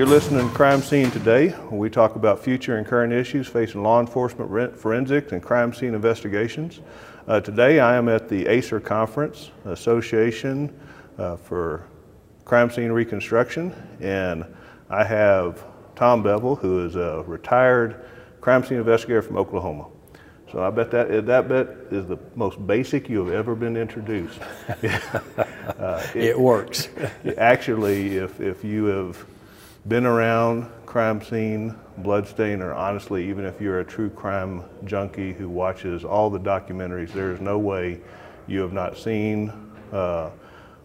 You're listening to Crime Scene today. where We talk about future and current issues facing law enforcement, forensics, and crime scene investigations. Uh, today I am at the ACER Conference, Association uh, for Crime Scene Reconstruction, and I have Tom Bevel, who is a retired crime scene investigator from Oklahoma. So I bet that that bet is the most basic you have ever been introduced. uh, it, it works. actually, if if you have been around crime scene, bloodstain, or honestly, even if you're a true crime junkie who watches all the documentaries, there is no way you have not seen uh,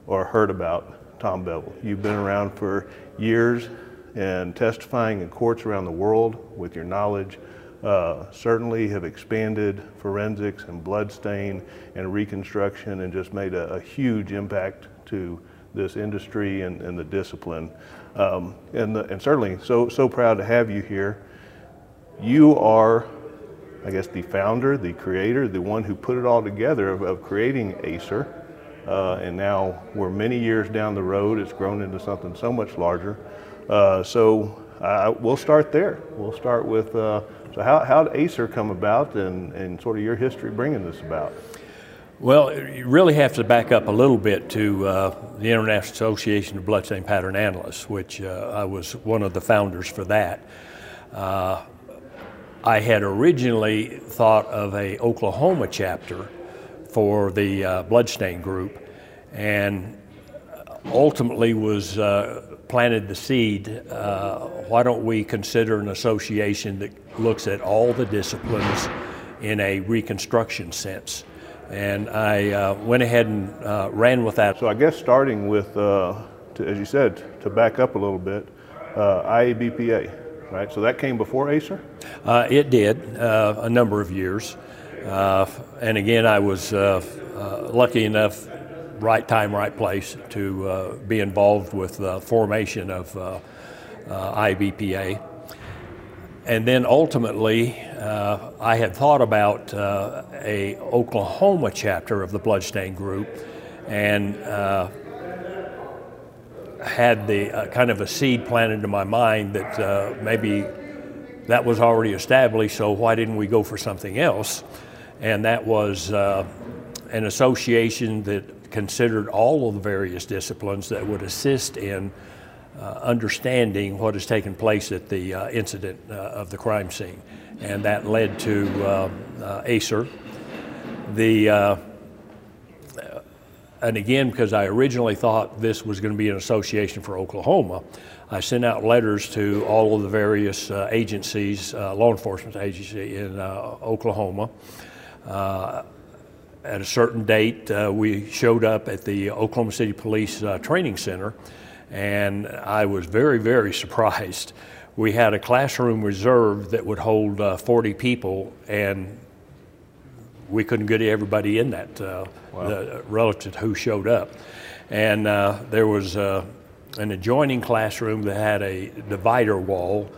or heard about Tom Bevel. You've been around for years and testifying in courts around the world with your knowledge. Uh, certainly have expanded forensics and bloodstain and reconstruction and just made a, a huge impact to this industry and, and the discipline. Um, and, the, and certainly so, so proud to have you here. You are, I guess, the founder, the creator, the one who put it all together of, of creating ACER. Uh, and now we're many years down the road. It's grown into something so much larger. Uh, so uh, we'll start there. We'll start with uh, so how, how did ACER come about and, and sort of your history bringing this about? Well, you really have to back up a little bit to uh, the International Association of Bloodstain Pattern Analysts, which uh, I was one of the founders for that. Uh, I had originally thought of a Oklahoma chapter for the uh, bloodstain group, and ultimately was uh, planted the seed. Uh, why don't we consider an association that looks at all the disciplines in a reconstruction sense? and I uh, went ahead and uh, ran with that. So I guess starting with, uh, to, as you said, to back up a little bit, uh, IABPA, right? So that came before ACER. Uh, it did uh, a number of years, and again, I was lucky enough, right time, right place, to be involved with the formation of IABPA. And then ultimately, uh, I had thought about uh, a Oklahoma chapter of the Bloodstain Group, and uh, had the uh, kind of a seed planted in my mind that uh, maybe that was already established. So why didn't we go for something else? And that was uh, an association that considered all of the various disciplines that would assist in understanding what has taken place at the uh, incident uh, of the crime scene. And that led to uh, ACER. The, uh, and again, because I originally thought this was going to be an association for Oklahoma, I sent out letters to all of the various uh, agencies, law enforcement agencies in Oklahoma. at a certain date, we showed up at the Oklahoma City Police Training Center and I was very, very surprised. We had a classroom reserved that would hold uh, 40 people, and we couldn't get everybody in that uh, wow. the, relative to who showed up. And uh, there was uh, an adjoining classroom that had a divider wall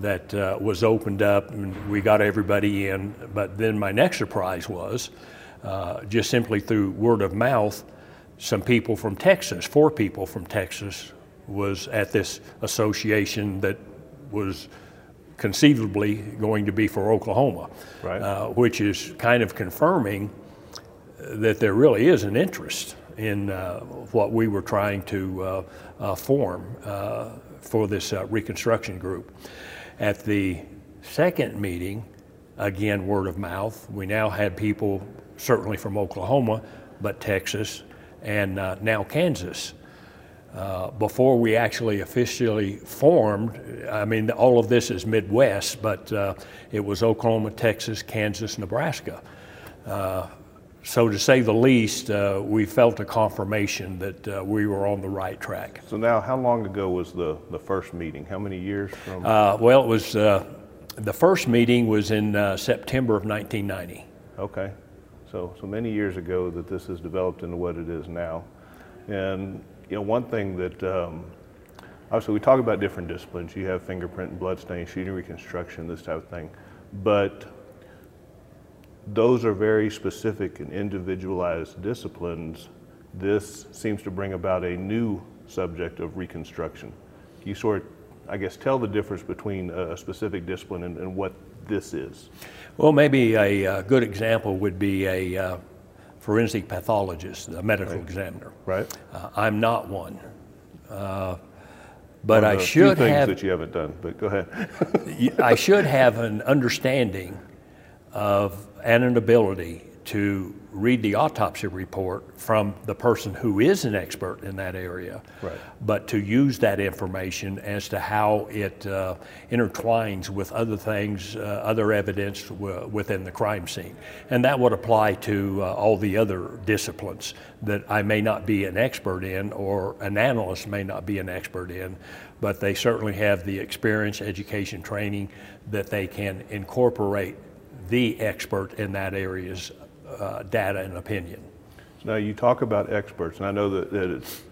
that uh, was opened up, and we got everybody in. But then my next surprise was uh, just simply through word of mouth some people from Texas, four people from Texas, was at this association that was conceivably going to be for Oklahoma, right. uh, which is kind of confirming that there really is an interest in uh, what we were trying to uh, uh form uh, for this uh, reconstruction group. At the second meeting, again, word of mouth, we now had people certainly from Oklahoma, but Texas, and uh, now Kansas. Uh, before we actually officially formed, I mean, all of this is Midwest, but uh, it was Oklahoma, Texas, Kansas, Nebraska. Uh, so, to say the least, uh, we felt a confirmation that uh, we were on the right track. So, now how long ago was the, the first meeting? How many years from? well, it was the first meeting was in September of 1990. Okay. So, so many years ago that this has developed into what it is now. And, you know, one thing that, um, obviously we talk about different disciplines. You have fingerprint and bloodstain, shooting reconstruction, this type of thing. But those are very specific and individualized disciplines. This seems to bring about a new subject of reconstruction. You sort of, I guess, tell the difference between a specific discipline and, and what this is. Well, maybe a, uh, good example would be a uh, forensic pathologist, a medical right. examiner. Right. Uh, I'm not one. Uh, but I should few things have that you haven't done, but go ahead. I should have an understanding of and an ability to read the autopsy report from the person who is an expert in that area, Right. but to use that information as to how it uh, intertwines with other things, uh, other evidence w- within the crime scene. And that would apply to uh, all the other disciplines that I may not be an expert in or an analyst may not be an expert in, but they certainly have the experience, education, training that they can incorporate the expert in that area's uh, data and opinion. Now, you talk about experts, and I know that, that it's,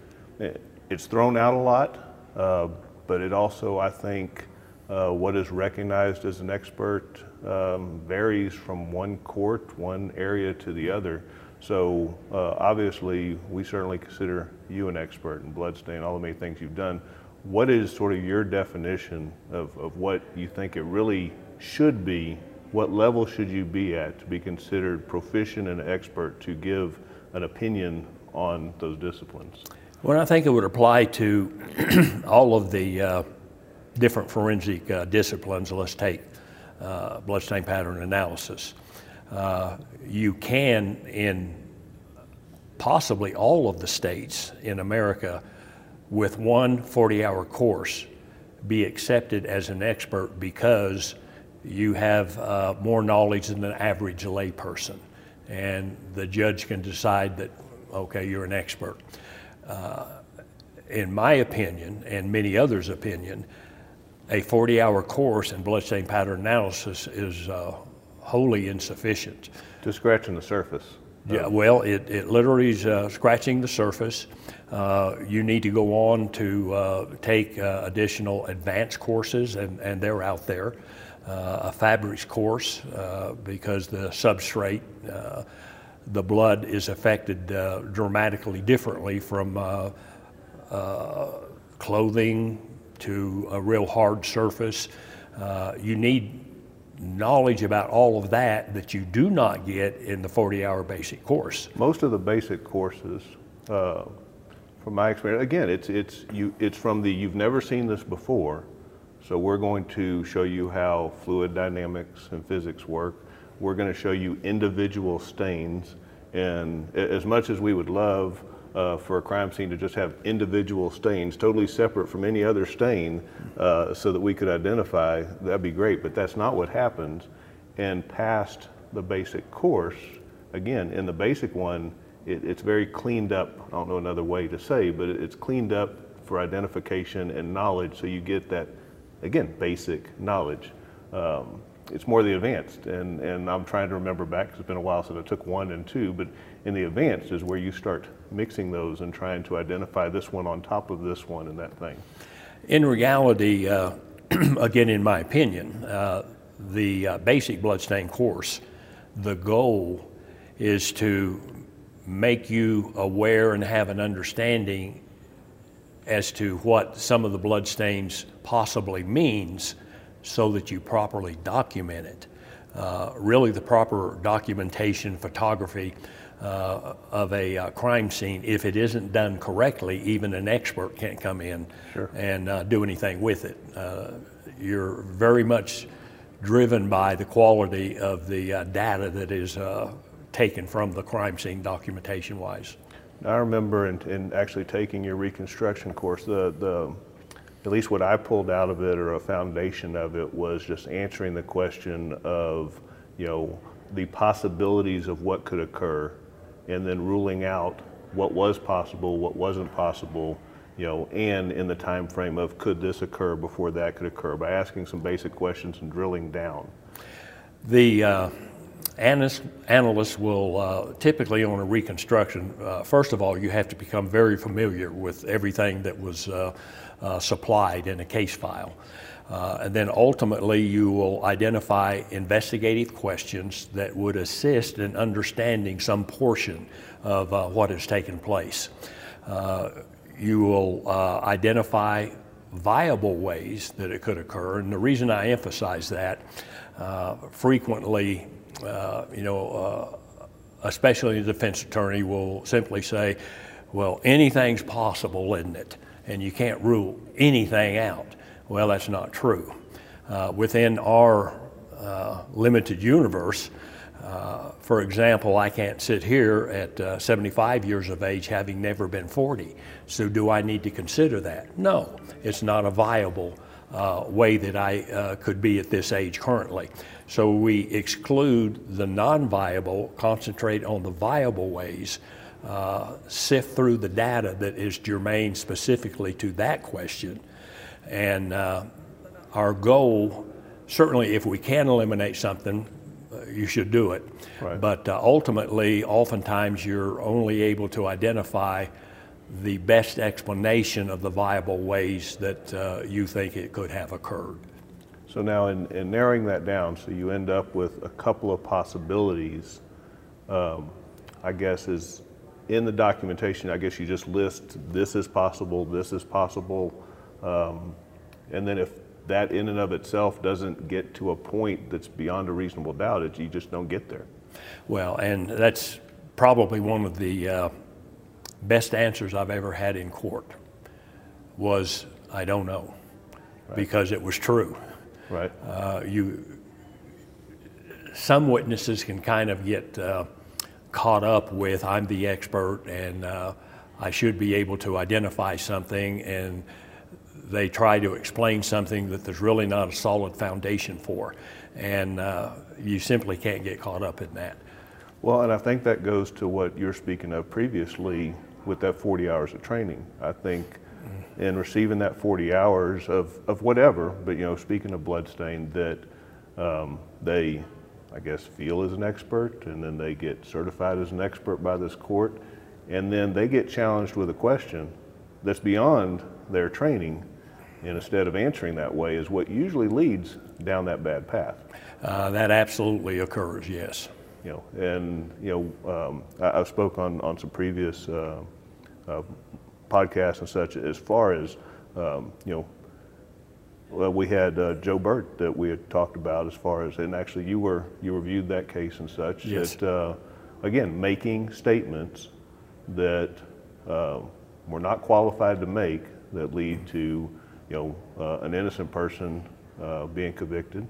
it's thrown out a lot, uh, but it also, I think, uh, what is recognized as an expert um, varies from one court, one area to the other. So uh, obviously, we certainly consider you an expert in bloodstain, all the many things you've done. What is sort of your definition of, of what you think it really should be? What level should you be at to be considered proficient and expert to give an opinion on those disciplines? Well, I think it would apply to all of the uh, different forensic uh, disciplines. Let's take uh, bloodstain pattern analysis. Uh, you can, in possibly all of the states in America, with one 40 hour course, be accepted as an expert because you have uh, more knowledge than the average layperson. And the judge can decide that, okay, you're an expert. Uh, in my opinion, and many others' opinion, a 40 hour course in bloodstain pattern analysis is uh, wholly insufficient. Just scratching the surface. Yeah, well, it, it literally is uh, scratching the surface. Uh, you need to go on to uh, take uh, additional advanced courses, and, and they're out there. Uh, a fabrics course, uh, because the substrate, the blood is affected dramatically differently from clothing to a real hard surface. you need knowledge about all of that that you do not get in the 40 hour basic course. Most of the basic courses, uh, from my experience, again, it's, it's, you, it's from the you've never seen this before. So we're going to show you how fluid dynamics and physics work. We're going to show you individual stains. And as much as we would love uh, for a crime scene to just have individual stains, totally separate from any other stain, uh, so that we could identify, that'd be great. But that's not what happens. And past the basic course, again, in the basic one, it, it's very cleaned up. I don't know another way to say, but it's cleaned up for identification and knowledge, so you get that, again, basic knowledge. Um, it's more the advanced, and, and I'm trying to remember back because it's been a while since I took one and two, but in the advanced is where you start mixing those and trying to identify this one on top of this one and that thing. In reality, uh, again, in my opinion, uh, the uh, basic bloodstain course, the goal is to make you aware and have an understanding as to what some of the bloodstains possibly means so that you properly document it. Uh, really, the proper documentation, photography uh, of a uh, crime scene, if it isn't done correctly, even an expert can't come in Sure. and uh, do anything with it. Uh, you're very much driven by the quality of the uh, data that is taken from the crime scene documentation wise. I remember in, in actually taking your reconstruction course, the, the, at least what I pulled out of it or a foundation of it was just answering the question of, you know, the possibilities of what could occur and then ruling out what was possible, what wasn't possible, you know, and in the time frame of could this occur before that could occur by asking some basic questions and drilling down. The uh, analysts, analysts will uh, typically on a reconstruction, uh, first of all, you have to become very familiar with everything that was uh, uh, supplied in a case file. Uh, and then ultimately, you will identify investigative questions that would assist in understanding some portion of what has taken place. You will identify viable ways that it could occur. And the reason I emphasize that, uh, frequently, you know, especially the defense attorney will simply say, well, anything's possible, isn't it? And you can't rule anything out. Well, that's not true. Uh, within our uh, limited universe, uh, for example, I can't sit here at uh, 75 years of age having never been 40. So, do I need to consider that? No, it's not a viable uh, way that I uh, could be at this age currently. So, we exclude the non viable, concentrate on the viable ways uh, sift through the data that is germane specifically to that question. And uh, our goal, certainly if we can eliminate something, uh, you should do it. Right. But uh, ultimately, oftentimes you're only able to identify the best explanation of the viable ways that uh, you think it could have occurred. So now, in, in, narrowing that down, so you end up with a couple of possibilities. Um, I guess is in the documentation, I guess you just list this is possible, this is possible, um, and then if that in and of itself doesn't get to a point that's beyond a reasonable doubt, it, you just don't get there. Well, and that's probably one of the uh, best answers I've ever had in court was I don't know, right. because it was true. Right. Uh, you, some witnesses can kind of get. Uh, caught up with I'm the expert and uh, I should be able to identify something, and they try to explain something that there's really not a solid foundation for. And uh, you simply can't get caught up in that. Well, and I think that goes to what you're speaking of previously with that 40 hours of training. I think mm-hmm. receiving that 40 hours of, of whatever, but you know, speaking of bloodstain, that um, they I guess, feel as an expert, and then they get certified as an expert by this court, and then they get challenged with a question that's beyond their training, and instead of answering that way, is what usually leads down that bad path. Uh, that absolutely occurs, yes. You know, and you know, um, I, have spoke on on some previous uh, uh, podcasts and such as far as um, you know well, we had uh, Joe Bryan that we had talked about as far as, and actually you were you reviewed that case and such. Yes. That uh, again, making statements that uh, we're not qualified to make that lead to, you know, uh, an innocent person uh, being convicted,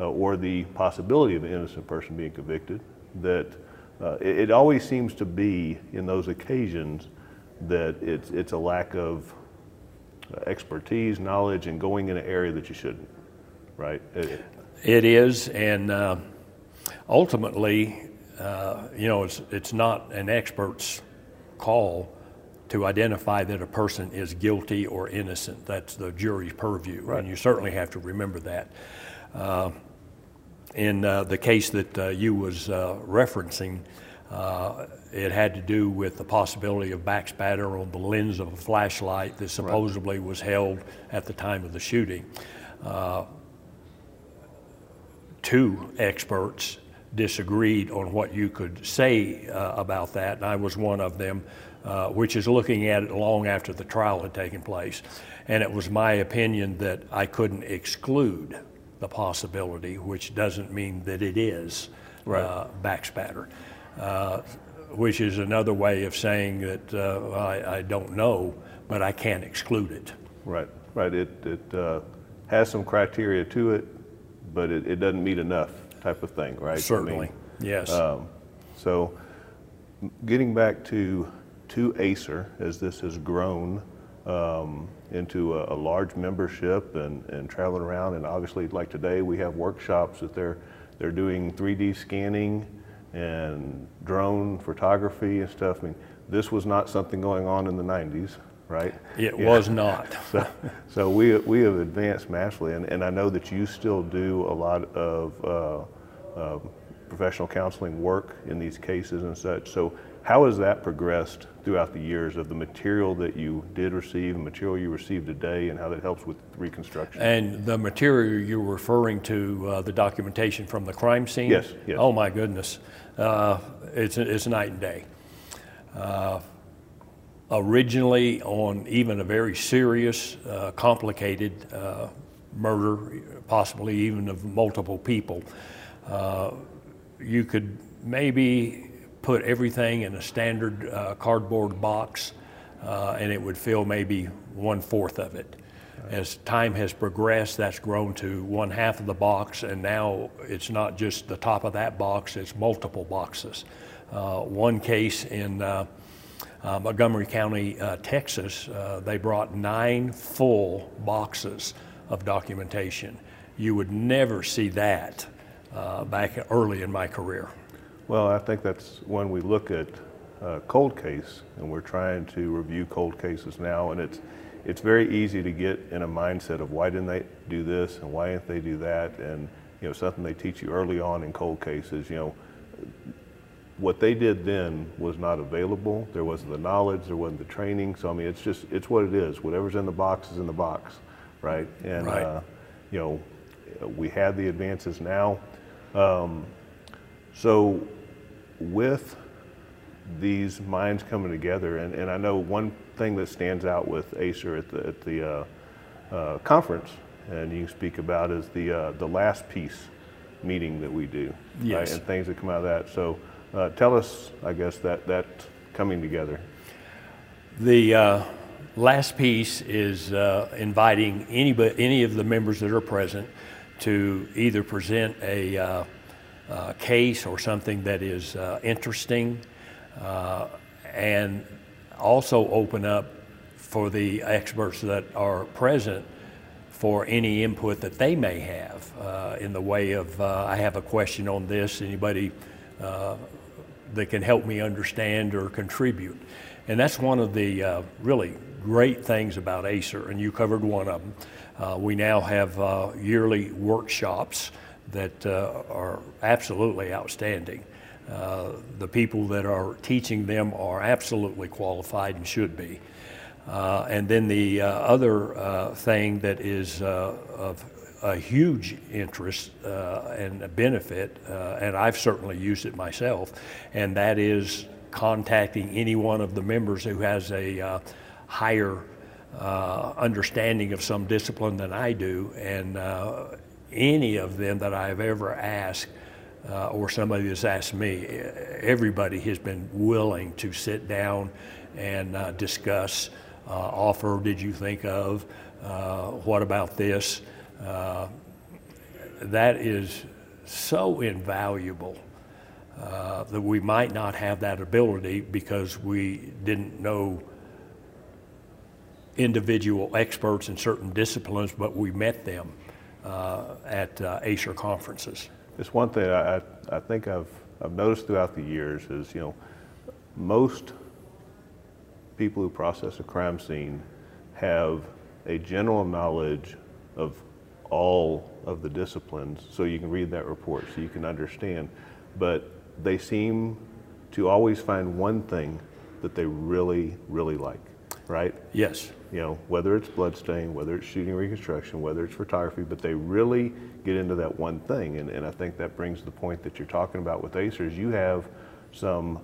uh, or the possibility of an innocent person being convicted. That it, it always seems to be in those occasions that it's it's a lack of expertise, knowledge, and going in an area that you shouldn't, right? It, it is, and uh, ultimately, uh, you know, it's, it's not an expert's call to identify that a person is guilty or innocent. That's the jury's purview, right. and you certainly have to remember that. Uh, in uh, the case that uh, you was uh, referencing, uh, it had to do with the possibility of backspatter on the lens of a flashlight that supposedly right. was held at the time of the shooting. Uh, two experts disagreed on what you could say uh, about that, and I was one of them, uh, which is looking at it long after the trial had taken place. And it was my opinion that I couldn't exclude the possibility, which doesn't mean that it is right. Uh, backspatter. Uh, which is another way of saying that uh, I, I, don't know, but I can't exclude it. Right, right. It, it uh, has some criteria to it, but it, it, doesn't meet enough type of thing, right? Certainly, I mean, yes. Um, so, getting back to to ASER as this has grown um, into a, a, large membership and, and traveling around, and obviously, like today, we have workshops that they're they're doing 3D scanning and drone photography and stuff. I mean, this was not something going on in the 90s, right? It yeah. was not. so, so we, we have advanced massively, and, and I know that you still do a lot of uh, uh, professional counseling work in these cases and such. So how has that progressed throughout the years of the material that you did receive, the material you receive today, and how that helps with reconstruction? And the material you're referring to, uh, the documentation from the crime scene? Yes, yes. Oh my goodness, uh, it's, it's night and day. Uh, originally, on even a very serious, uh, complicated uh, murder, possibly even of multiple people, uh, you could maybe put everything in a standard uh, cardboard box uh, and it would fill maybe one fourth of it. As time has progressed, that's grown to one half of the box, and now it's not just the top of that box, it's multiple boxes. Uh, one case in uh, uh, Montgomery County, uh, Texas, they brought nine full boxes of documentation. You would never see that back early in my career. Well, I think that's when we look at uh, cold case, and we're trying to review cold cases now, and it's it's very easy to get in a mindset of why didn't they do this and why didn't they do that, and you know something they teach you early on in cold cases. You know, what they did then was not available. There wasn't the knowledge, there wasn't the training. So I mean, it's just it's what it is. Whatever's in the box is in the box, right? And Right. Uh, you know, we had the advances now. Um, so with these minds coming together, and, and I know one thing that stands out with Acer at the, at the uh, uh, conference, and you can speak about is the, uh, the last piece meeting that we do. Yes. And things that come out of that. So uh, tell us, I guess, that, that coming together. The uh, last piece is uh, inviting anybody, any of the members that are present to either present a uh, case or something that is uh, interesting uh, and also open up for the experts that are present for any input that they may have uh, in the way of uh, I have a question on this. Anybody uh, that can help me understand or contribute. And that's one of the uh, really great things about ACER, and you covered one of them. Uh, we now have yearly workshops that uh, are absolutely outstanding. Uh, the people that are teaching them are absolutely qualified and should be. Uh, and then the uh, other uh, thing that is uh, of a huge interest and benefit, and I've certainly used it myself, and that is contacting any one of the members who has a higher uh, understanding of some discipline than I do, and any of them that I've ever asked uh, or somebody that's asked me, everybody has been willing to sit down and uh, discuss, uh, offer, did you think of, uh, what about this? Uh, that is so invaluable uh, that we might not have that ability because we didn't know individual experts in certain disciplines, but we met them at uh, ACER conferences. It's one thing I, I, I think I've, I've noticed throughout the years is, you know, most people who process a crime scene have a general knowledge of all of the disciplines, so you can read that report, so you can understand. But they seem to always find one thing that they really, really like, right? Yes. You know, whether it's bloodstain, whether it's shooting reconstruction, whether it's photography, but they really get into that one thing. And, and I think that brings the point that you're talking about with ACERS. You have some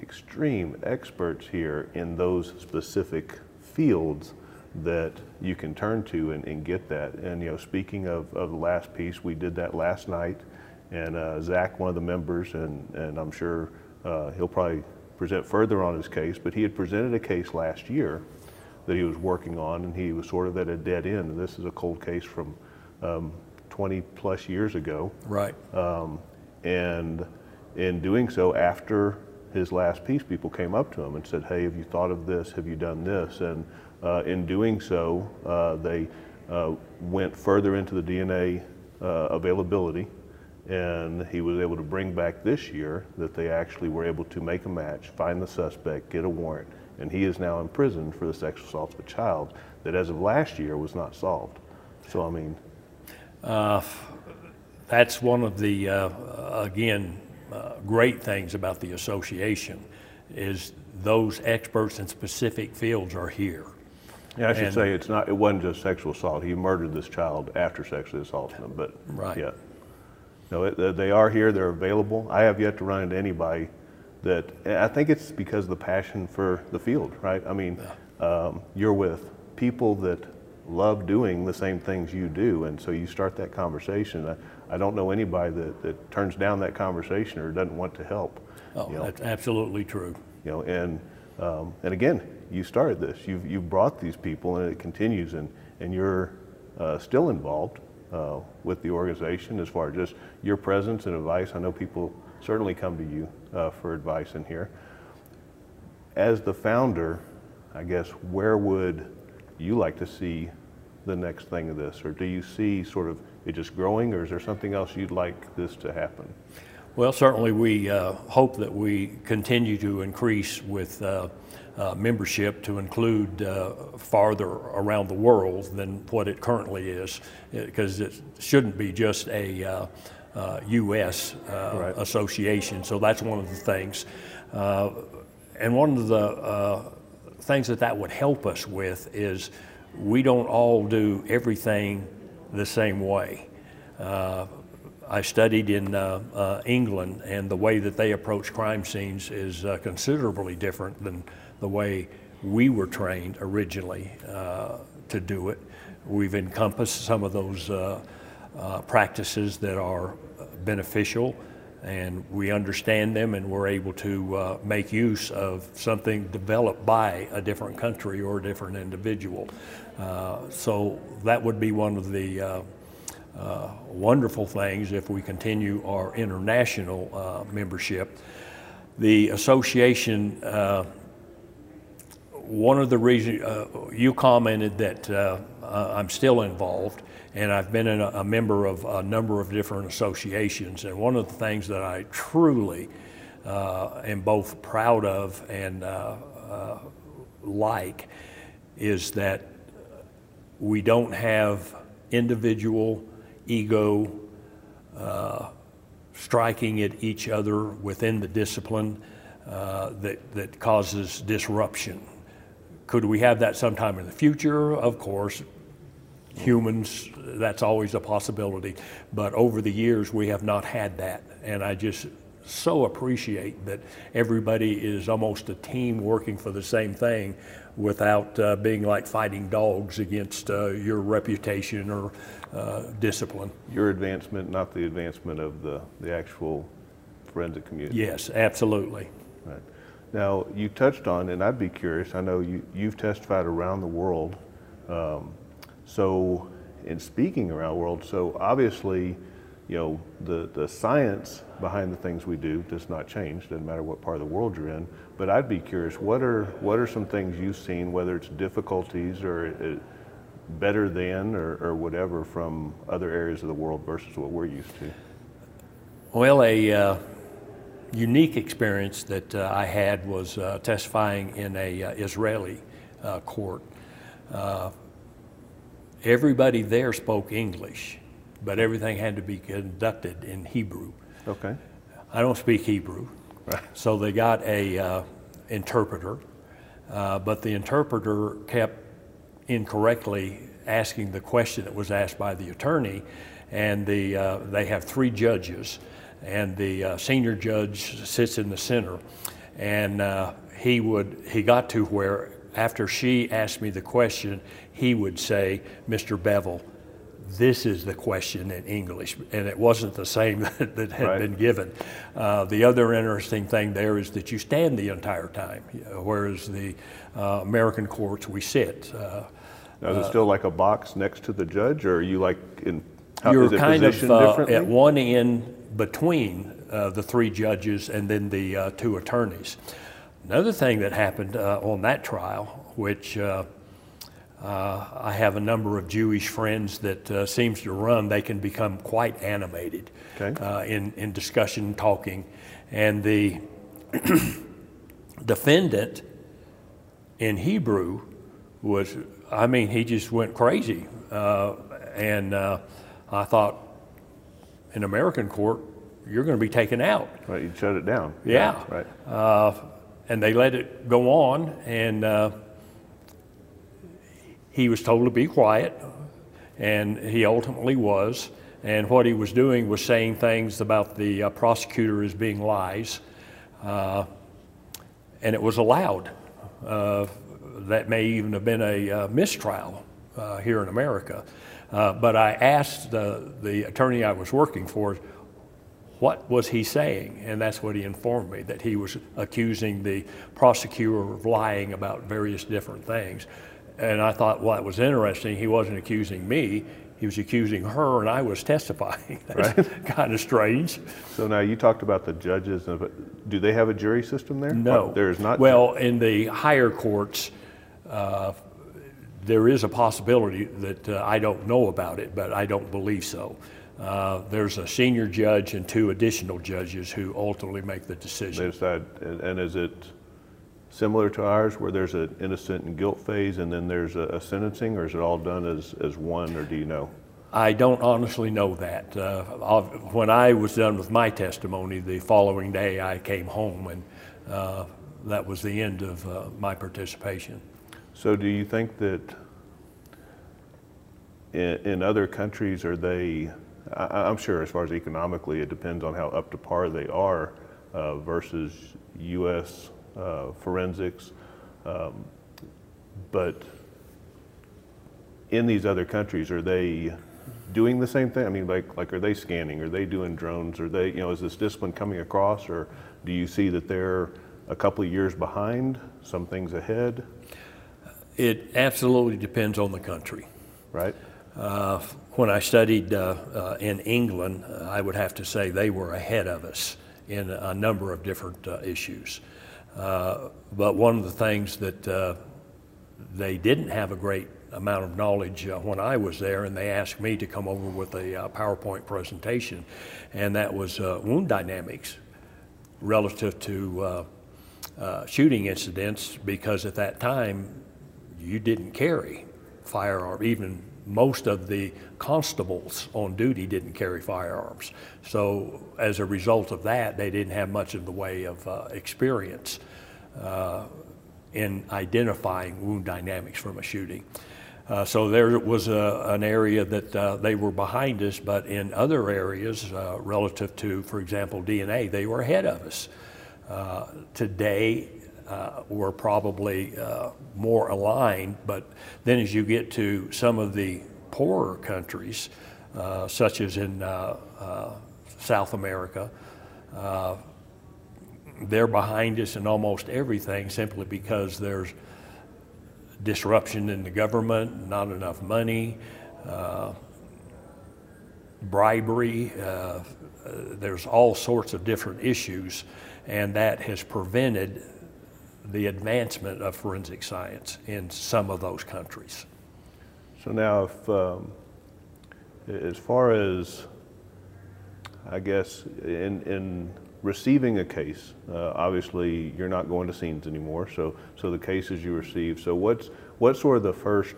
extreme experts here in those specific fields that you can turn to and, and get that. And, you know, speaking of, of the last piece, we did that last night. And uh, Zach, one of the members, and, and I'm sure uh, he'll probably present further on his case, but he had presented a case last year that he was working on, and he was sort of at a dead end. And this is a cold case from um, 20 plus years ago. Right. Um, and in doing so, after his last piece, people came up to him and said, Hey, have you thought of this? Have you done this? And uh, in doing so, uh, they uh, went further into the DNA uh, availability. And he was able to bring back this year that they actually were able to make a match, find the suspect, get a warrant, and he is now in prison for the sexual assault of a child that, as of last year, was not solved. So, I mean, Uh, that's one of the, uh, again, uh, great things about the association is those experts in specific fields are here. Yeah, I should And- say it's not. It wasn't just sexual assault. He murdered this child after sexually assaulting him. But Right. yeah, no, it, they are here. They're available. I have yet to run into anybody that. I think it's because of the passion for the field, right? I mean, um, you're with people that love doing the same things you do, and so you start that conversation. I, I don't know anybody that, that turns down that conversation or doesn't want to help. Oh, you know? that's absolutely true. you know, and um, and again, you started this. You've you've brought these people, and it continues, and and you're uh, still involved uh, with the organization as far as just your presence and advice. I know people certainly come to you uh, for advice in here. As the founder, I guess where would you like to see the next thing of this, or do you see sort of it just growing, or is there something else you'd like this to happen? Well, certainly we uh, hope that we continue to increase with uh, uh, membership to include uh, farther around the world than what it currently is, because it shouldn't be just a uh, U.S. uh, Right. association. So that's one of the things. Uh, and one of the uh, things that that would help us with is we don't all do everything the same way. Uh, I studied in uh, uh, England, and the way that they approach crime scenes is uh, considerably different than the way we were trained originally uh, to do it. We've encompassed some of those uh, uh, practices that are beneficial, and we understand them, and we're able to uh, make use of something developed by a different country or a different individual. Uh, so that would be one of the uh, uh, wonderful things if we continue our international uh, membership. The association, uh, one of the reasons you commented that I'm still involved, and I've been a, a member of a number of different associations. And one of the things that I truly uh, am both proud of and uh, uh, like is that we don't have individual ego uh, striking at each other within the discipline uh, that, that causes disruption. Could we have that sometime in the future? Of course. Humans, that's always a possibility. But over the years, we have not had that. And I just so appreciate that everybody is almost a team working for the same thing without uh, being like fighting dogs against uh, your reputation or uh, discipline. Your advancement, not the advancement of the, the actual forensic community. Yes, absolutely. Right. Now, you touched on, and I'd be curious, I know you, you've testified around the world. Um, so, in speaking around the world, so obviously, you know, the, the science behind the things we do does not change, doesn't matter what part of the world you're in. But I'd be curious, what are, what are some things you've seen, whether it's difficulties or uh, better than or, or whatever from other areas of the world versus what we're used to? Well, a uh, unique experience that uh, I had was uh, testifying in a uh, Israeli uh, court. Everybody there spoke English, but everything had to be conducted in Hebrew. Okay. I don't speak Hebrew, Right. so they got a uh, interpreter, uh, but the interpreter kept incorrectly asking the question that was asked by the attorney, and the uh, they have three judges, and the uh, senior judge sits in the center, and uh, he would he got to where after she asked me the question, he would say, "Mr. Bevel." This is the question in English, and it wasn't the same that, that had Right. been given. Uh, the other interesting thing there is that you stand the entire time, whereas the uh, American courts we sit. Uh, Now, is it still like a box next to the judge, or are you like in? How, you're kind of uh, at one end between uh, the three judges and then the uh, two attorneys. Another thing that happened uh, on that trial, which uh, uh, I have a number of Jewish friends that uh, seems to run, they can become quite animated Okay. uh, in, in discussion, talking. And the defendant in Hebrew was, I mean, he just went crazy. Uh, and uh, I thought, in American court, you're going to be taken out. Right, you shut it down. Yeah. Right. Uh, and they let it go on, and uh, he was told to be quiet, and he ultimately was. And what he was doing was saying things about the uh, prosecutor as being lies, uh, and it was allowed. Uh, that may even have been a uh, mistrial uh, here in America. but I asked the, the attorney I was working for, what was he saying? And that's what he informed me that he was accusing the prosecutor of lying about various different things. And I thought, well, that was interesting. He wasn't accusing me, he was accusing her, and I was testifying. That's right. kind of strange. So now you talked about the judges. Do they have a jury system there? No. There is not? Well, in the higher courts, uh, there is a possibility that uh, I don't know about it, but I don't believe so. Uh, there's a senior judge and two additional judges who ultimately make the decision. They decide, and, and is it similar to ours where there's an innocent and guilt phase and then there's a, a sentencing, or is it all done as, as one, or do you know? I don't honestly know that. Uh, when I was done with my testimony, the following day I came home, and uh, that was the end of uh, my participation. So, do you think that in, in other countries are they? I, am sure, as far as economically, it depends on how up to par they are uh, versus U.S. Uh, forensics. Um, but in these other countries, are they doing the same thing? I mean, like, like are they scanning? Are they doing drones? Are they, you know, is this discipline coming across, or do you see that they're a couple of years behind, some things ahead? It absolutely depends on the country. Right. Uh, when I studied uh, uh, in England, uh, I would have to say they were ahead of us in a number of different uh, issues. Uh, but one of the things that they didn't have a great amount of knowledge when I was there, and they asked me to come over with a PowerPoint presentation, and that was wound dynamics relative to shooting incidents, because at that time you didn't carry firearm. Even most of the constables on duty didn't carry firearms. So as a result of that, they didn't have much in the way of uh, experience uh, in identifying wound dynamics from a shooting. Uh, so there was a, an area that uh, they were behind us, but in other areas, uh, relative to, for example, DNA, they were ahead of us. Uh, today, uh, were probably uh, more aligned. But then as you get to some of the poorer countries, uh, such as in uh, uh, South America, uh, they're behind us in almost everything simply because there's disruption in the government, not enough money, bribery. there's all sorts of different issues, and that has prevented the advancement of forensic science in some of those countries. So now, if, um, as far as, I guess, in, in receiving a case, uh, obviously you're not going to scenes anymore, so, so the cases you receive. So what's, what's sort of the first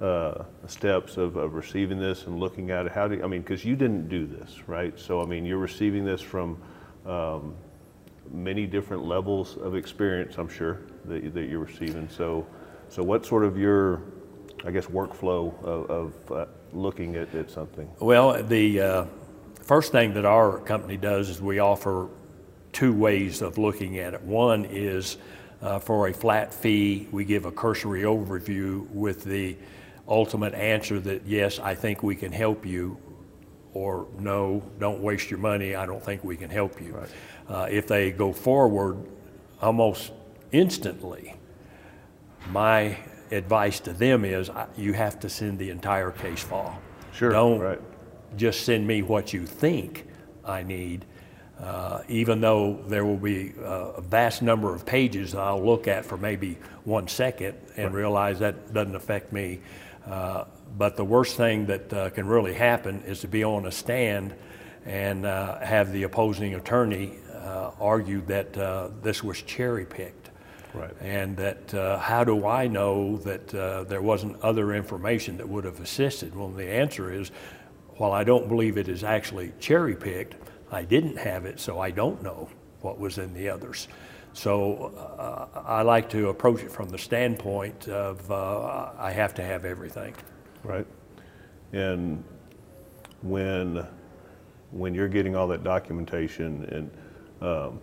uh, steps of, of receiving this and looking at it? How do you, I mean, because you didn't do this, right? So, I mean, you're receiving this from um, many different levels of experience, I'm sure, that, that you're receiving. So, so what sort of your, I guess, workflow of, of uh, looking at, at something? Well, the uh, first thing that our company does is we offer two ways of looking at it. One is uh, for a flat fee, we give a cursory overview with the ultimate answer that yes, I think we can help you, or no, don't waste your money, I don't think we can help you. Right uh, if they go forward almost instantly, my advice to them is you have to send the entire case file. Sure. Don't right. just send me what you think I need. Uh, even though there will be uh, a vast number of pages that I'll look at for maybe one second and right. realize that doesn't affect me. Uh, but the worst thing that uh, can really happen is to be on a stand and uh, have the opposing attorney uh, argued that uh, this was cherry picked. Right. And that uh, how do I know that uh, there wasn't other information that would have assisted? Well, the answer is while I don't believe it is actually cherry picked, I didn't have it, so I don't know what was in the others. So uh, I like to approach it from the standpoint of uh, I have to have everything. Right. And when when you're getting all that documentation, and um,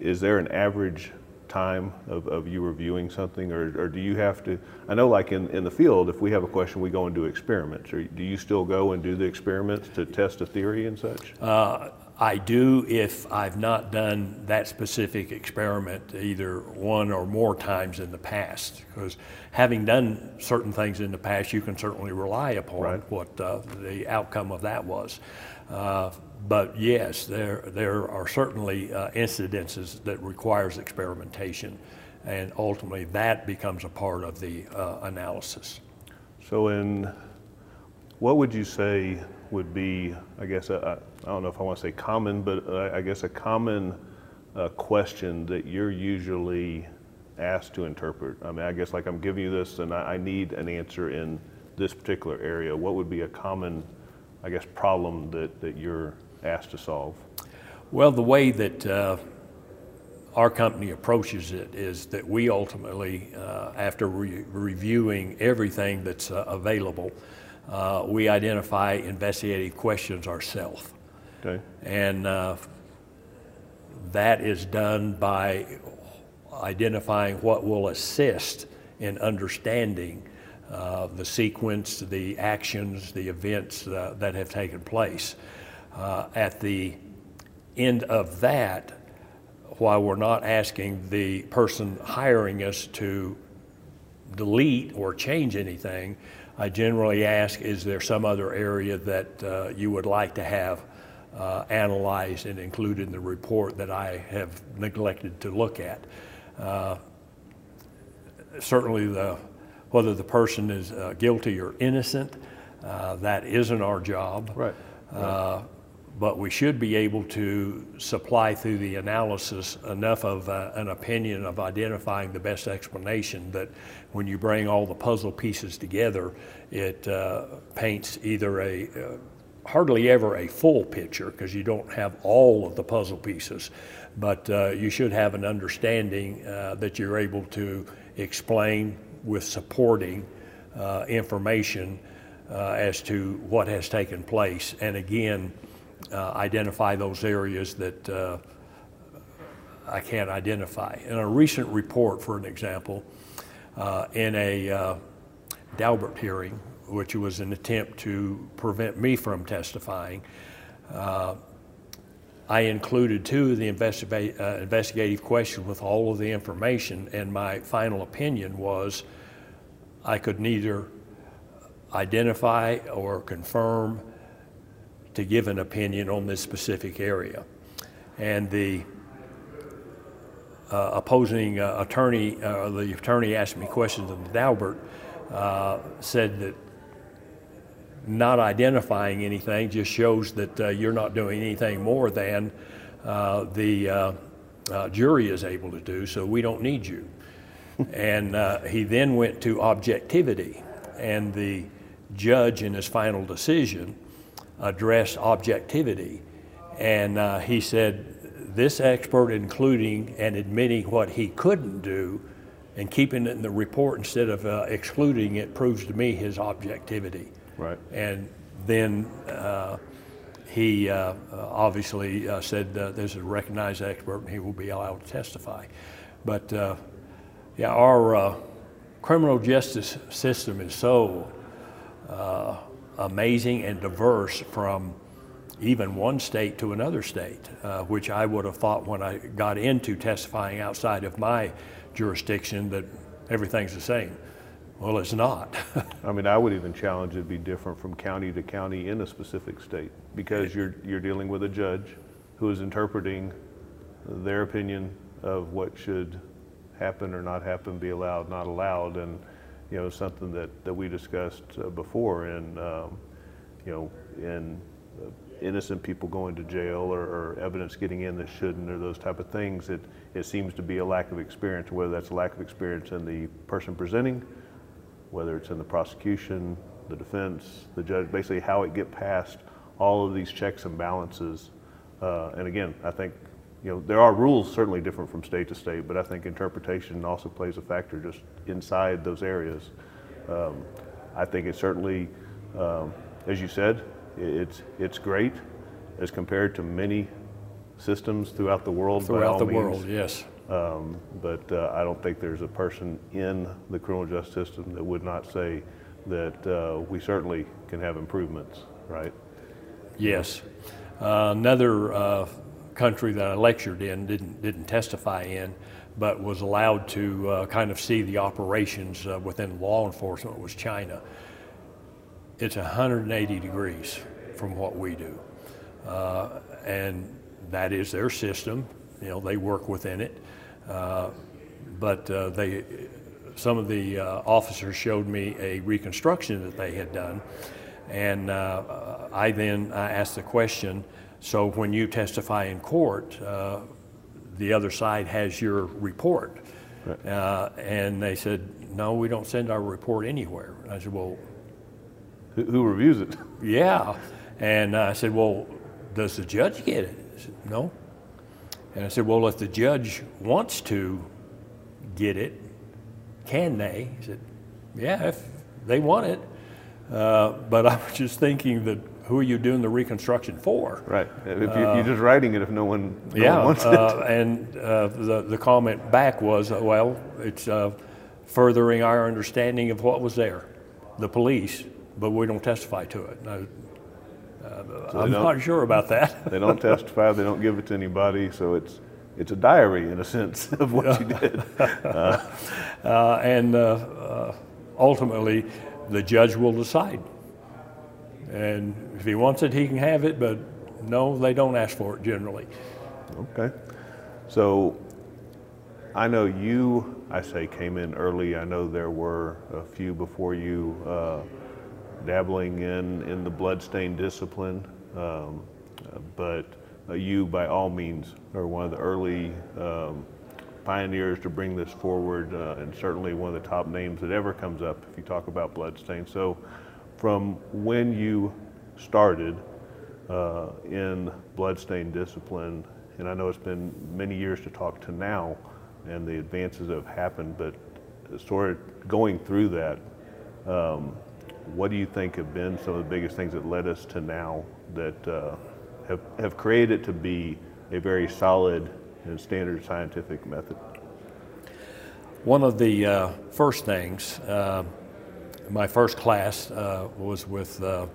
is there an average time of, of you reviewing something, or, or do you have to? I know, like in, in the field, if we have a question, we go and do experiments. Or do you still go and do the experiments to test a theory and such? Uh, I do if I've not done that specific experiment either one or more times in the past. Because having done certain things in the past, you can certainly rely upon Right. what uh, the outcome of that was. Uh, but yes, there there are certainly uh, incidences that requires experimentation, and ultimately that becomes a part of the uh, analysis. So, in what would you say would be, I guess, I don't know if I want to say common, but uh, I guess a common uh, question that you're usually asked to interpret? I mean, I guess like I'm giving you this and I, I need an answer in this particular area. What would be a common, I guess, problem that, that you're asked to solve? Well, the way that uh, our company approaches it is that we ultimately, uh, after re- reviewing everything that's uh, available, uh, we identify investigative questions ourselves. Okay. And uh, that is done by identifying what will assist in understanding uh, the sequence, the actions, the events uh, that have taken place. Uh, at the end of that, while we're not asking the person hiring us to delete or change anything, I generally ask, is there some other area that uh, you would like to have uh, analyzed and included in the report that I have neglected to look at? Uh, certainly, the, whether the person is uh, guilty or innocent, uh, that isn't our job. Right. Uh, but we should be able to supply through the analysis enough of uh, an opinion of identifying the best explanation that when you bring all the puzzle pieces together, it uh, paints either a uh, hardly ever a full picture because you don't have all of the puzzle pieces, but uh, you should have an understanding uh, that you're able to explain with supporting uh, information as to what has taken place. And again, uh, identify those areas that uh, I can't identify. In a recent report, for an example, uh, in a uh, Daubert hearing, which was an attempt to prevent me from testifying, uh, I included two of the investiga- uh, investigative questions with all of the information, and my final opinion was I could neither identify or confirm to give an opinion on this specific area. And the uh, opposing uh, attorney, uh, the attorney asked me questions of Daubert, uh, said that not identifying anything just shows that uh, you're not doing anything more than uh, the jury is able to do, so we don't need you. and he then went to objectivity, and the judge in his final decision addressed objectivity. And uh, he said, This expert, including and admitting what he couldn't do and keeping it in the report instead of uh, excluding it, proves to me his objectivity. Right. And then uh, he uh, obviously uh, said uh, this is a recognized expert and he will be allowed to testify. But uh, yeah, our uh, criminal justice system is so uh, amazing and diverse from even one state to another state, uh, which I would have thought when I got into testifying outside of my jurisdiction that everything's the same. Well, it's not. I mean, I would even challenge it to be different from county to county in a specific state because you're, you're dealing with a judge who is interpreting their opinion of what should happen or not happen, be allowed, not allowed, and you know something that, that we discussed uh, before, and um, you know, in uh, innocent people going to jail or, or evidence getting in that shouldn't, or those type of things. It it seems to be a lack of experience, whether that's a lack of experience in the person presenting, whether it's in the prosecution, the defense, the judge, basically how it get past all of these checks and balances Uh, and again, I think you know there are rules certainly different from state to state, but I think interpretation also plays a factor just inside those areas. Um, I think it certainly, um, as you said, it's it's great as compared to many systems throughout the world. Throughout the means. world, yes. Um, but uh, I don't think there's a person in the criminal justice system that would not say that uh, we certainly can have improvements, right? Yes. Uh, another uh, country that I lectured in didn't, didn't testify in, but was allowed to uh, kind of see the operations uh, within law enforcement was China. It's 180 degrees from what we do. Uh, and that is their system. You know, they work within it. Uh, but uh, they, some of the uh, officers showed me a reconstruction that they had done. And I then I asked the question so when you testify in court, uh, the other side has your report. Uh, and they said, no, we don't send our report anywhere. I said, well, Who, who reviews it? yeah. And I said, well, does the judge get it? He said, no. And I said, well, if the judge wants to get it, can they? He said, yeah, if they want it. Uh, but I was just thinking that who are you doing the reconstruction for? Right. If you, you're just writing it if no one, no yeah, one wants it. uh, and uh, the, the comment back was, uh, well, it's uh, furthering our understanding of what was there, the police, but we don't testify to it. Now, uh, they I'm don't- sure about that. They don't testify, they don't give it to anybody, so it's, it's a diary in a sense of what you did. Uh, and uh, uh, ultimately, the judge will decide. And if he wants it, he can have it, but no, they don't ask for it generally. Okay. So I know you, I say, came in early. I know there were a few before you uh, dabbling in, in the bloodstained discipline. Um, but uh, you, by all means, are one of the early um, pioneers to bring this forward, uh, and certainly one of the top names that ever comes up if you talk about bloodstain. So, from when you started uh, in bloodstained discipline, and I know it's been many years to talk to now, and the advances that have happened, but sort of going through that, um, what do you think have been some of the biggest things that led us to now that uh, have, have created to be a very solid and standard scientific method? One of the uh, first things, uh, my first class uh, was with uh,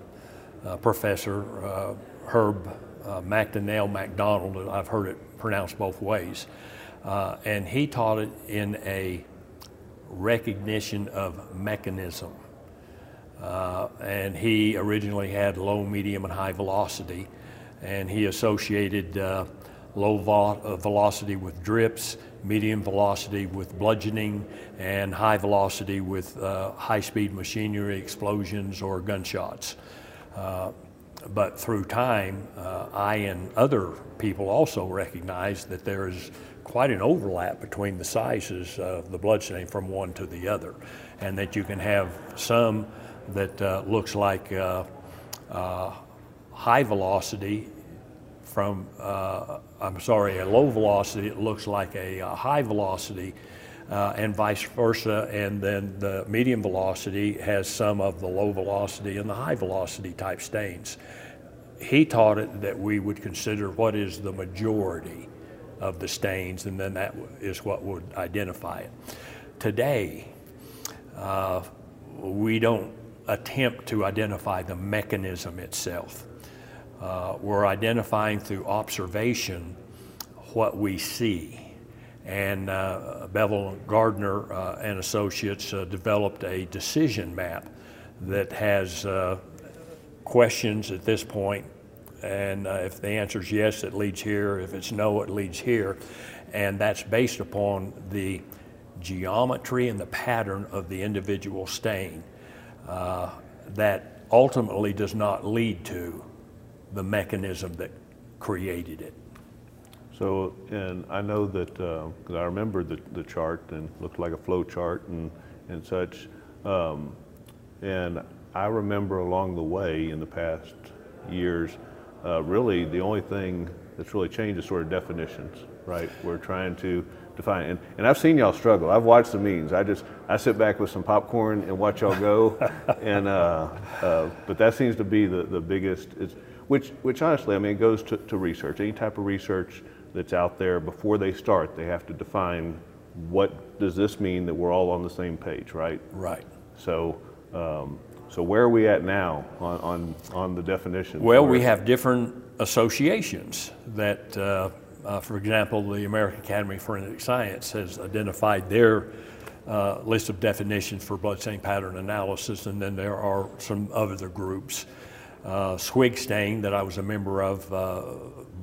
uh, Professor uh, Herb uh, McDonnell MacDonald. I've heard it pronounced both ways. Uh, and he taught it in a recognition of mechanism. And he originally had low, medium, and high velocity, and he associated low uh, velocity with drips, medium velocity with bludgeoning, and high velocity with uh, high speed machinery explosions or gunshots. Uh, but through time, uh, I and other people also recognized that there is quite an overlap between the sizes of the bloodstain from one to the other, and that you can have some that uh, looks like uh, high velocity from, uh, I'm sorry, a low velocity, it looks like a, uh high velocity, uh, and vice versa. And then the medium velocity has some of the low velocity and the high velocity type stains. He taught it that we would consider what is the majority of the stains, and then that is what would identify it. Today, uh, we don't attempt to identify the mechanism itself. Uh, we're identifying through observation what we see. And uh, Bevel Gardner uh, and Associates uh, developed a decision map that has uh, questions at this point, and uh, if the answer is yes, it leads here. If it's no, it leads here. And that's based upon the geometry and the pattern of the individual stain that ultimately does not lead to the mechanism that created it. So, and I know that, because I remember the, the chart and looked like a flow chart and, and such. Um, and I remember along the way in the past years, uh, really the only thing that's really changed is sort of definitions, right? We're trying to define, and, and I've seen y'all struggle. I've watched the meetings. I just I sit back with some popcorn and watch y'all go, and uh, uh, but that seems to be the the biggest. It's, which which honestly, I mean, it goes to, to research. Any type of research that's out there before they start, they have to define what does this mean that we're all on the same page, right? Right. So. Um, so where are we at now on, on, on the definition? Well, we have different associations that, uh, uh, for example, the American Academy of Forensic Science has identified their uh, list of definitions for bloodstain pattern analysis, and then there are some other groups. Uh, SWGStain, that I was a member of uh,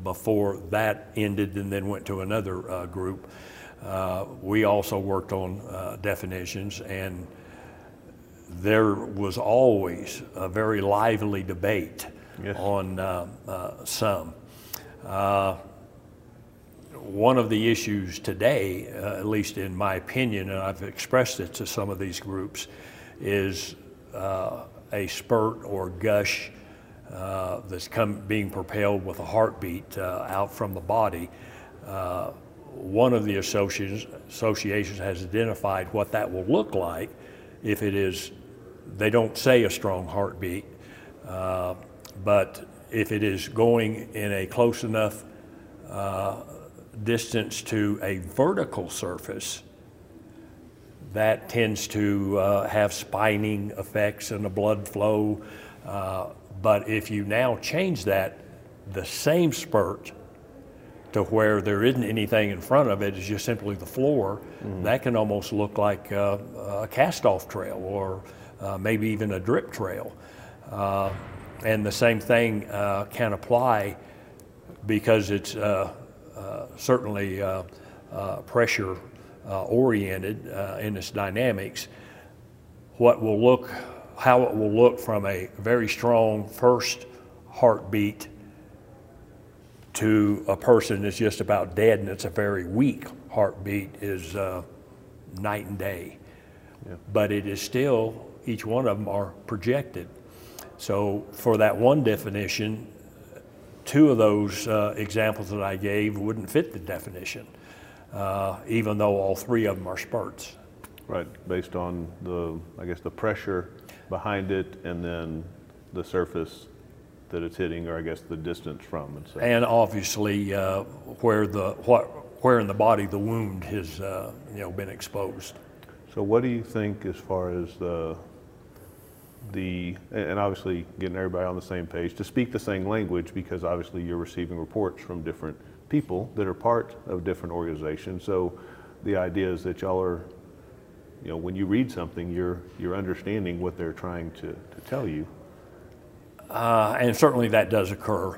before that ended and then went to another uh, group. Uh, we also worked on definitions and there was always a very lively debate yes. on uh, uh, some. Uh, one of the issues today, uh, at least in my opinion, and I've expressed it to some of these groups, is uh, a spurt or gush uh, that's come, being propelled with a heartbeat out from the body. one of the associations, associations has identified what that will look like if it is they don't say a strong heartbeat, uh, but if it is going in a close enough uh, distance to a vertical surface, that tends to uh, have spining effects and a blood flow. Uh, but if you now change that, the same spurt to where there isn't anything in front of it, it's just simply the floor, mm-hmm. that can almost look like uh, a cast off trail or uh, maybe even a drip trail. Uh, and the same thing uh, can apply because it's uh, uh, certainly pressure oriented in its dynamics. What will look, how it will look from a very strong first heartbeat to a person that's just about dead and it's a very weak heartbeat is uh, night and day. Yeah. But it is still each one of them are projected. So for that one definition, two of those uh, examples that I gave wouldn't fit the definition, uh, even though all three of them are spurts. Right, based on the, I guess, the pressure behind it and then the surface that it's hitting, or I guess the distance from. And, so. and obviously, uh, where the what where in the body the wound has uh, you know been exposed. So, what do you think as far as the the, and obviously getting everybody on the same page to speak the same language because obviously you're receiving reports from different people that are part of different organizations. So the idea is that y'all are, you know, when you read something, you're, you're understanding what they're trying to, to tell you. Uh, and certainly that does occur.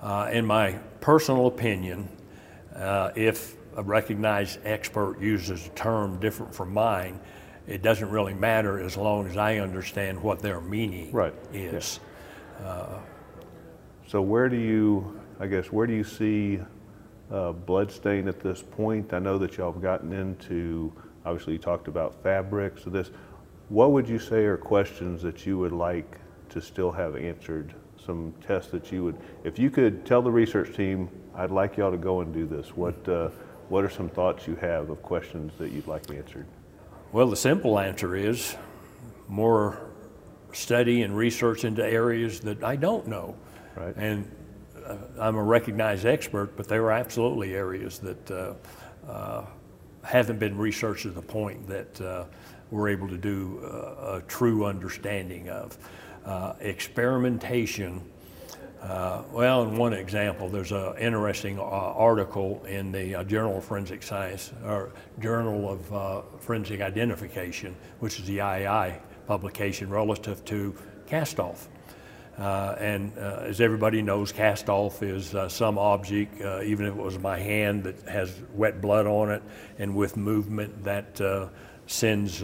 Uh, in my personal opinion, uh, if a recognized expert uses a term different from mine, it doesn't really matter as long as I understand what their meaning right. is. Yeah. Uh, so where do you, I guess, where do you see uh, bloodstain at this point? I know that y'all have gotten into, obviously you talked about fabrics. So this, what would you say are questions that you would like to still have answered? Some tests that you would, if you could tell the research team, I'd like y'all to go and do this. What, uh, what are some thoughts you have of questions that you'd like answered? Well, the simple answer is more study and research into areas that I don't know. Right. And uh, I'm a recognized expert, but there are absolutely areas that uh, uh, haven't been researched to the point that uh, we're able to do a, a true understanding of. Uh, experimentation uh, well, in one example, there's an interesting uh, article in the uh, Journal of Forensic Science, or Journal of uh, Forensic Identification, which is the IAI publication relative to cast off. Uh, and uh, as everybody knows, cast off is some object, even if it was my hand, that has wet blood on it, and with movement that sends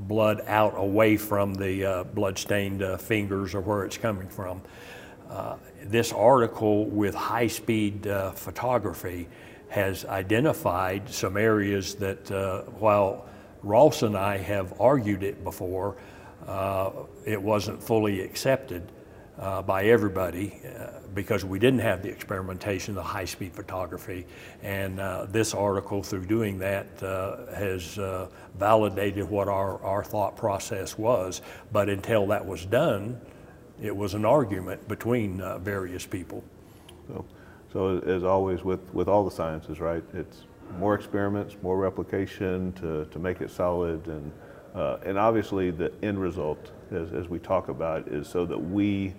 blood out away from the uh, blood-stained uh, fingers or where it's coming from. Uh, this article with high-speed uh, photography has identified some areas that uh, while Ross and I have argued it before, uh, it wasn't fully accepted. uh, by everybody uh, because we didn't have the experimentation, the high speed photography. And uh, this article, through doing that, uh, has validated what our, our thought process was. But until that was done, it was an argument between various people. So, so as always with, with all the sciences, right? It's more experiments, more replication to, to make it solid. And, uh, and obviously the end result, as, as we talk about, is so that we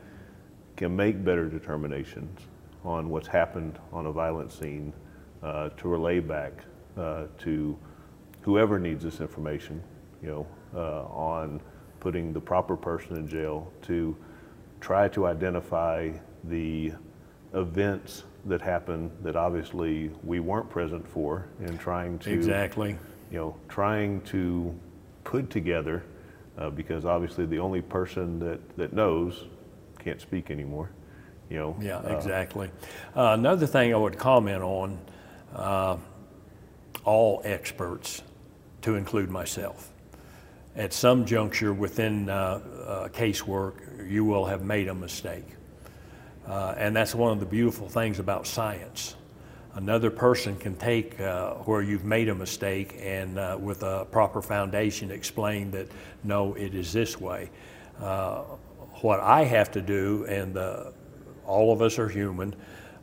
can make better determinations on what's happened on a violent scene uh, to relay back uh, to whoever needs this information, you know, uh, on putting the proper person in jail to try to identify the events that happened that obviously we weren't present for and trying to Exactly. you know trying to put together uh, because obviously the only person that that knows can't speak anymore you know Yeah, uh, exactly. Uh, another thing I would comment on uh, all experts, to include myself. At some juncture within uh, uh, casework, you will have made a mistake. Uh, and that's one of the beautiful things about science. Another person can take uh, where you've made a mistake and, uh, with a proper foundation, explain that no, it is this way. Uh, what I have to do, and all of us are human,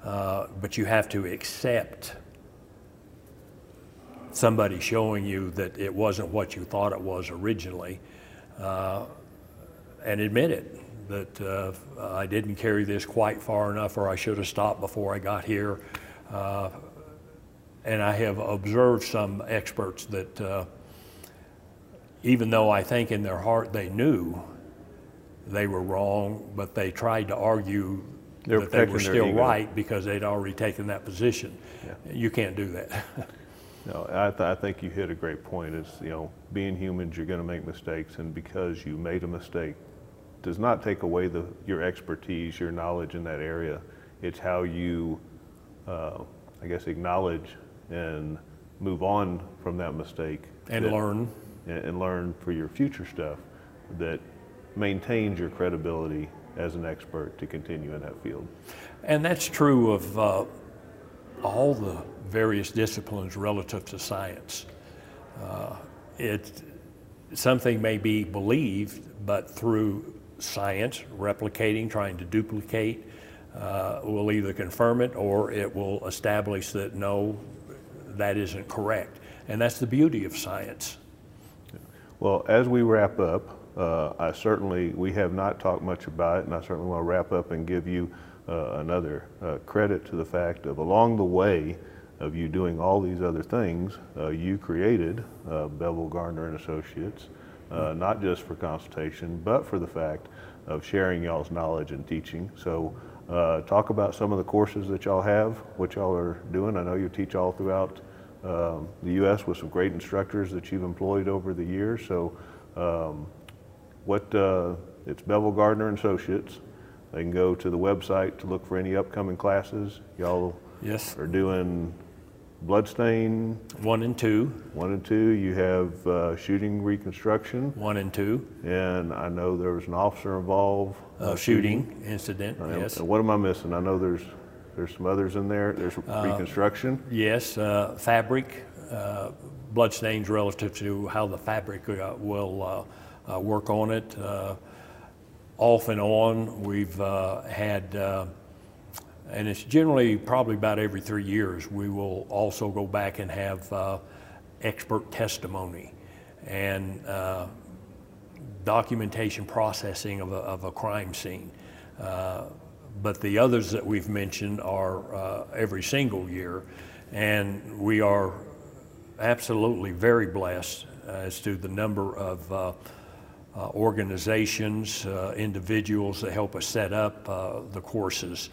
uh, but you have to accept somebody showing you that it wasn't what you thought it was originally uh, and admit it that uh, I didn't carry this quite far enough or I should have stopped before I got here. Uh, and I have observed some experts that uh, even though I think in their heart they knew they were wrong, but they tried to argue They were that they were still right because they'd already taken that position. You can't do that. No, I, th- I think you hit a great point. Is you know, being humans, you're going to make mistakes, and because you made a mistake, does not take away the your expertise, your knowledge in that area. It's how you, uh, I guess, acknowledge and move on from that mistake and that- learn. and, and learn for your future stuff that maintains your credibility as an expert to continue in that field. And that's true of uh, all the various disciplines relative to science. Uh, it, something may be believed, but through science, replicating, trying to duplicate, uh, will either confirm it or it will establish that no, that isn't correct. And that's the beauty of science. Well, as we wrap up, uh, I certainly, we have not talked much about it, and I certainly want to wrap up and give you uh, another uh, credit to the fact of along the way of you doing all these other things, uh, you created uh, Bevel Gardner and Associates, uh, not just for consultation, but for the fact of sharing y'all's knowledge and teaching. So, uh, talk about some of the courses that y'all have, what y'all are doing. I know you teach all throughout um, the U.S. with some great instructors that you've employed over the years. So, um, what uh, it's Bevel Gardner and Associates. They can go to the website to look for any upcoming classes. Y'all Yes. are doing bloodstain One and two, one and two. You have uh, shooting reconstruction, one and two, and I know there was an officer involved. uh, shooting incident, And- yes. And what am I missing? I know there's there's some others in there. There's Uh, reconstruction. Yes, uh, fabric, uh, bloodstains relative to how the fabric uh, will uh, uh, work on it. Uh, Off and on, we've uh, had, uh, and it's generally probably about every three years, we will also go back and have uh, expert testimony and uh, documentation processing of a, of a crime scene. Uh, but the others that we've mentioned are uh, every single year, and we are absolutely very blessed as to the number of uh, uh, organizations, uh, individuals that help us set up uh, the courses.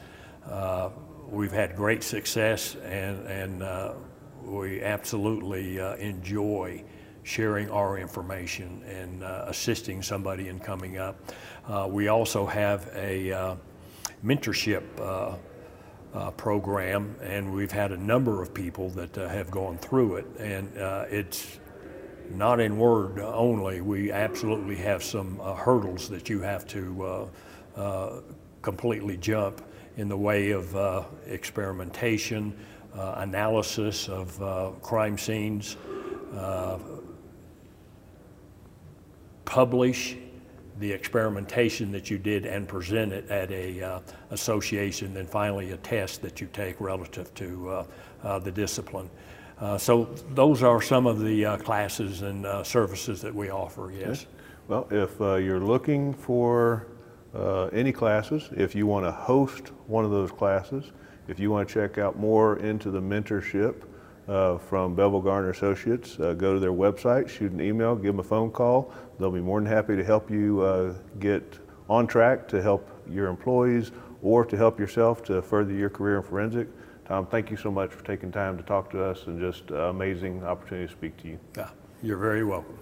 Uh, we've had great success, and, and uh, we absolutely uh, enjoy sharing our information and uh, assisting somebody in coming up. Uh, we also have a mentorship uh, program, and we've had a number of people that uh, have gone through it, and uh, it's not in word only. We absolutely have some hurdles that you have to completely jump in the way of uh, experimentation, uh, analysis of uh, crime scenes, uh, publish the experimentation that you did and present it at a uh, association, then finally a test that you take relative to uh, the discipline. So those are some of the classes and services that we offer, yes. Well, if you're looking for uh, any classes, if you want to host one of those classes, if you want to check out more into the mentorship uh, from Bevel Gardner Associates, uh, go to their website, shoot an email, give them a phone call. They'll be more than happy to help you uh, get on track to help your employees or to help yourself to further your career in forensic. Tom, thank you so much for taking time to talk to us and just uh, amazing opportunity to speak to you. Yeah, you're very welcome.